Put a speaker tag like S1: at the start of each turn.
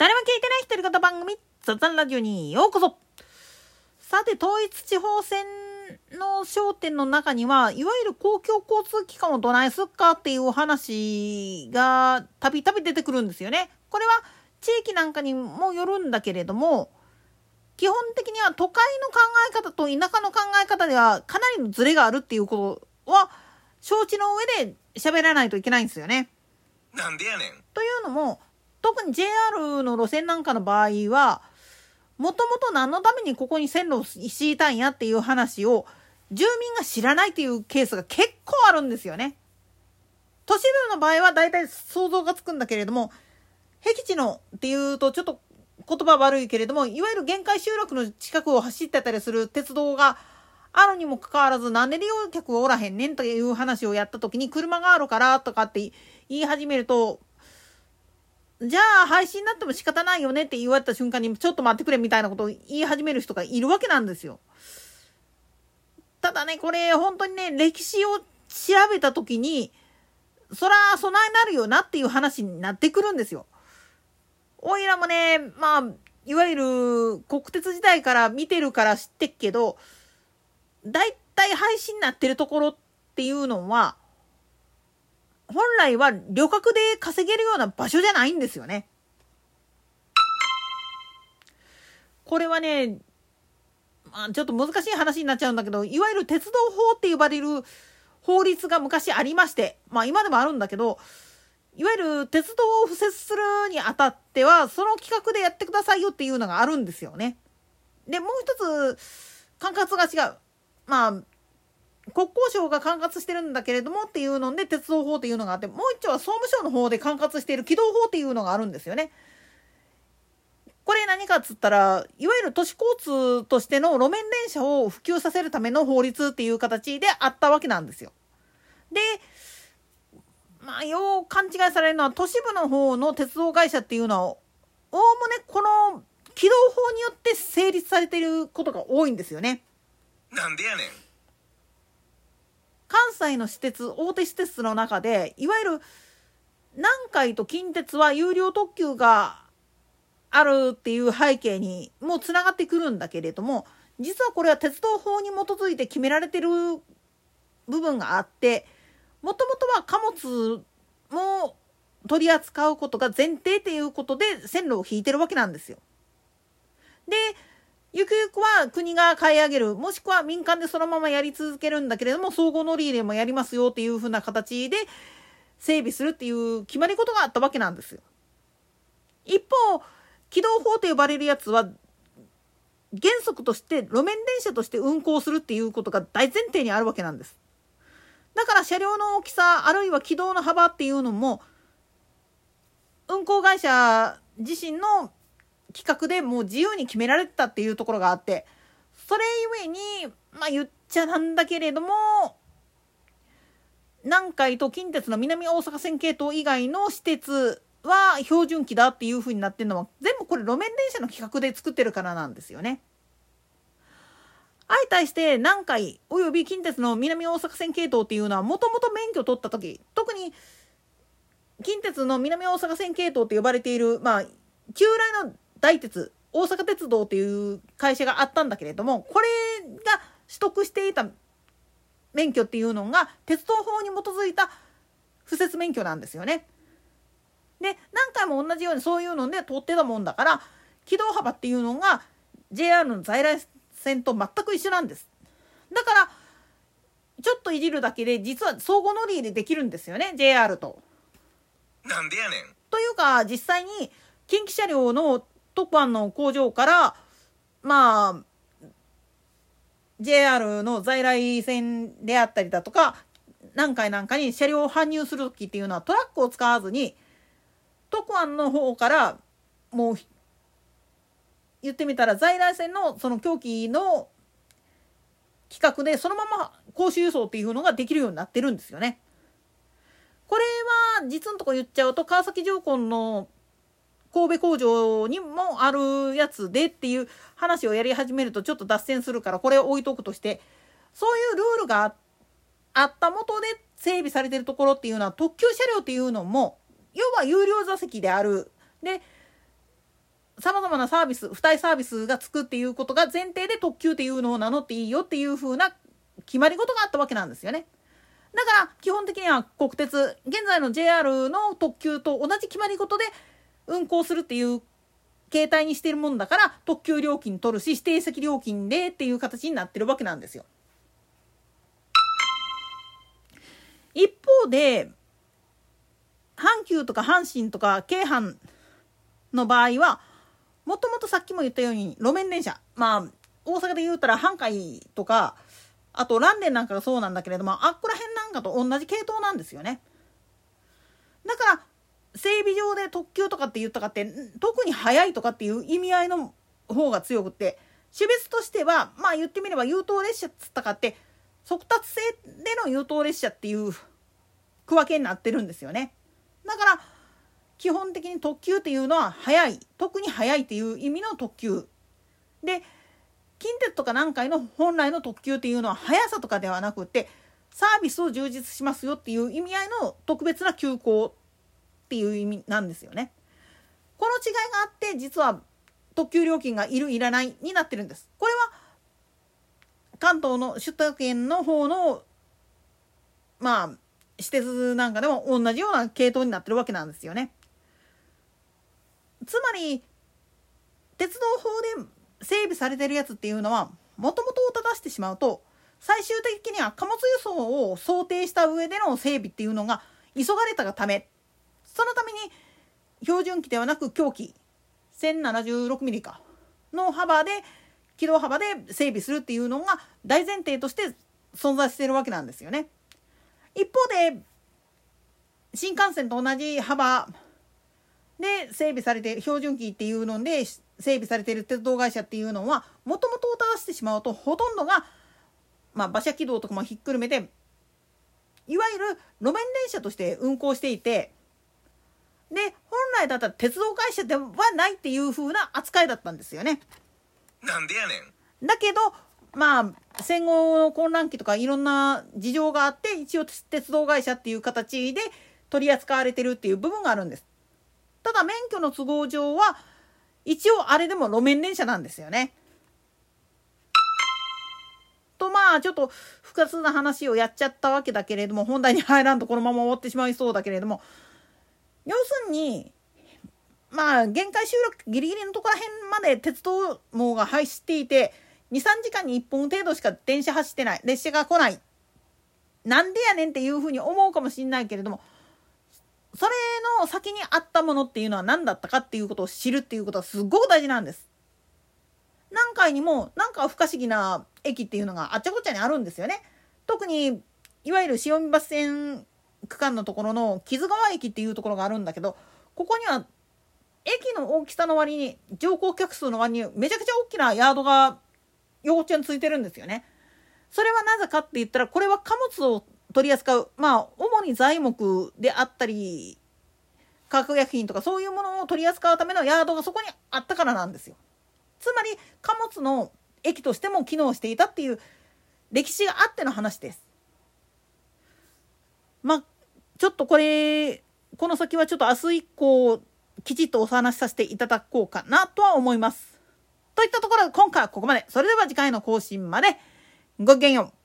S1: 誰も聞いてない独り言番組、雑談ラジオにようこそさて、統一地方選の焦点の中には、いわゆる公共交通機関をどないすっかっていう話がたびたび出てくるんですよね。これは地域なんかにもよるんだけれども、基本的には都会の考え方と田舎の考え方ではかなりのズレがあるっていうことは承知の上で喋らないといけないんですよね。
S2: なんでやねん。
S1: というのも、特に JR の路線なんかの場合は、もともと何のためにここに線路を敷いたんやっていう話を住民が知らないっていうケースが結構あるんですよね。都市部の場合は大体想像がつくんだけれども、僻地のっていうとちょっと言葉悪いけれども、いわゆる限界集落の近くを走ってたりする鉄道があるにもかかわらず、なんで利用客がおらへんねんという話をやった時に、車があるからとかって言い始めると、じゃあ配信になっても仕方ないよねって言われた瞬間にちょっと待ってくれみたいなことを言い始める人がいるわけなんですよ。ただね、これ本当にね、歴史を調べた時に、そら備えなるよなっていう話になってくるんですよ。おいらもね、まあ、いわゆる国鉄時代から見てるから知ってっけど、だいたい配信になってるところっていうのは、本来は旅客で稼げるような場所じゃないんですよね。これはね、まあ、ちょっと難しい話になっちゃうんだけど、いわゆる鉄道法って呼ばれる法律が昔ありまして、まあ今でもあるんだけど、いわゆる鉄道を敷設するにあたっては、その企画でやってくださいよっていうのがあるんですよね。で、もう一つ、管轄が違う。まあ、国交省が管轄してるんだけれどもっていうので鉄道法っていうのがあってもう一丁は総務省の方で管轄している軌道法っていうのがあるんですよね。これ何かっつったらいわゆる都市交通としての路面電車を普及させるための法律っていう形であったわけなんですよ。でまあよう勘違いされるのは都市部の方の鉄道会社っていうのはおおむねこの軌道法によって成立されていることが多いんですよね。
S2: なんでやねん。
S1: 関西の私鉄大手私鉄の中でいわゆる南海と近鉄は有料特急があるっていう背景にもうつながってくるんだけれども実はこれは鉄道法に基づいて決められてる部分があってもともとは貨物も取り扱うことが前提っていうことで線路を引いてるわけなんですよ。でゆくゆくは国が買い上げる、もしくは民間でそのままやり続けるんだけれども、総合乗り入れもやりますよっていうふうな形で整備するっていう決まり事があったわけなんですよ。一方、軌道法と呼ばれるやつは、原則として路面電車として運行するっていうことが大前提にあるわけなんです。だから車両の大きさ、あるいは軌道の幅っていうのも、運行会社自身の企画でもう自由に決められてたっていうところがあってそれゆえにまあ言っちゃなんだけれども南海と近鉄の南大阪線系統以外の私鉄は標準機だっていう風になってるのは全部これ路面電車の企画で作ってるからなんですよね。相対して南海および近鉄の南大阪線系統っていうのはもともと免許取った時特に近鉄の南大阪線系統って呼ばれているまあ旧来の大鉄大阪鉄道っていう会社があったんだけれどもこれが取得していた免許っていうのが鉄道法に基づいた不設免許なんですよね。で何回も同じようにそういうので通ってたもんだから軌道幅っていうのが JR の在来線と全く一緒なんです。だからちょっといじるだけで実は相互乗り入れできるんですよね JR と。
S2: なんでやねん。
S1: というか実際に近畿車両の特番の工場からまあ JR の在来線であったりだとか何回なんかに車両を搬入する時っていうのはトラックを使わずに特案の方からもう言ってみたら在来線のその狂気の企画でそのまま公衆輸送っていうのができるようになってるんですよね。これは実のとこ言っちゃうと川崎重工の神戸工場にもあるやつでっていう話をやり始めるとちょっと脱線するからこれを置いとくとしてそういうルールがあったもとで整備されてるところっていうのは特急車両っていうのも要は有料座席であるでさまざまなサービス付帯サービスがつくっていうことが前提で特急っていうのを名乗っていいよっていう風な決まり事があったわけなんですよね。だから基本的には国鉄現在の JR の特急と同じ決まり事で運行するっていう形態にしてるもんだから特急料金取るし指定席料金でっていう形になってるわけなんですよ。一方で阪急とか阪神とか京阪の場合はもともとさっきも言ったように路面電車まあ大阪で言うたら阪海とかあとランデンなんかがそうなんだけれどもあっこら辺なんかと同じ系統なんですよね。だから整備場で特急とかって言ったかって特に速いとかっていう意味合いの方が強くて種別としてはまあ言ってみれば優等列車っつったかって速達性での優等列車っていう区分けになってるんですよね。だから基本的に特急っていうのは速い特に速いっていう意味の特急で近鉄とか南海の本来の特急っていうのは速さとかではなくてサービスを充実しますよっていう意味合いの特別な急行っていう意味なんですよね。この違いがあって実は特急料金がいるいらないになってるんです。これは関東の首都圏の方のまあ私鉄なんかでも同じような系統になってるわけなんですよね。つまり鉄道法で整備されてるやつっていうのはもともとを正してしまうと最終的には貨物輸送を想定した上での整備っていうのが急がれたがためそのために標準機ではなく強機 1076mm かの幅で軌道幅で整備するっていうのが大前提として存在しているわけなんですよね。一方で新幹線と同じ幅で整備されて標準機っていうので整備されている鉄道会社っていうのはもともとを正してしまうとほとんどが、まあ、馬車軌道とかもひっくるめていわゆる路面電車として運行していてで本来だったら鉄道会社ではないっていう風な扱いだったんですよね。
S2: なんでやね
S1: ん。だけどまあ戦後の混乱期とかいろんな事情があって一応鉄道会社っていう形で取り扱われてるっていう部分があるんです。ただ免許の都合上は一応あれでも路面電車なんですよね。とまあちょっと複雑な話をやっちゃったわけだけれども本題に入らんとこのまま終わってしまいそうだけれども要するにまあ限界集落ギリギリのところら辺まで鉄道網が走っていて23時間に1本程度しか電車走ってない列車が来ないなんでやねんっていうふうに思うかもしんないけれどもそれの先にあったものっていうのは何だったかっていうことを知るっていうことはすごく大事なんです。南海にもなんか不可思議な駅っていうのがあっちゃこっちゃにあるんですよね。特にいわゆる塩見バス線区間のところの木津川駅っていうところがあるんだけどここには駅の大きさの割に乗降客数の割にめちゃくちゃ大きなヤードが横っちゃについてるんですよね。それはなぜかって言ったらこれは貨物を取り扱うまあ主に材木であったり化学薬品とかそういうものを取り扱うためのヤードがそこにあったからなんですよ。つまり貨物の駅としても機能していたっていう歴史があっての話です。まあちょっとこれこの先はちょっと明日以降きちっとお話しさせていただこうかなとは思います。といったところで今回はここまで。それでは次回の更新までごきげんよう。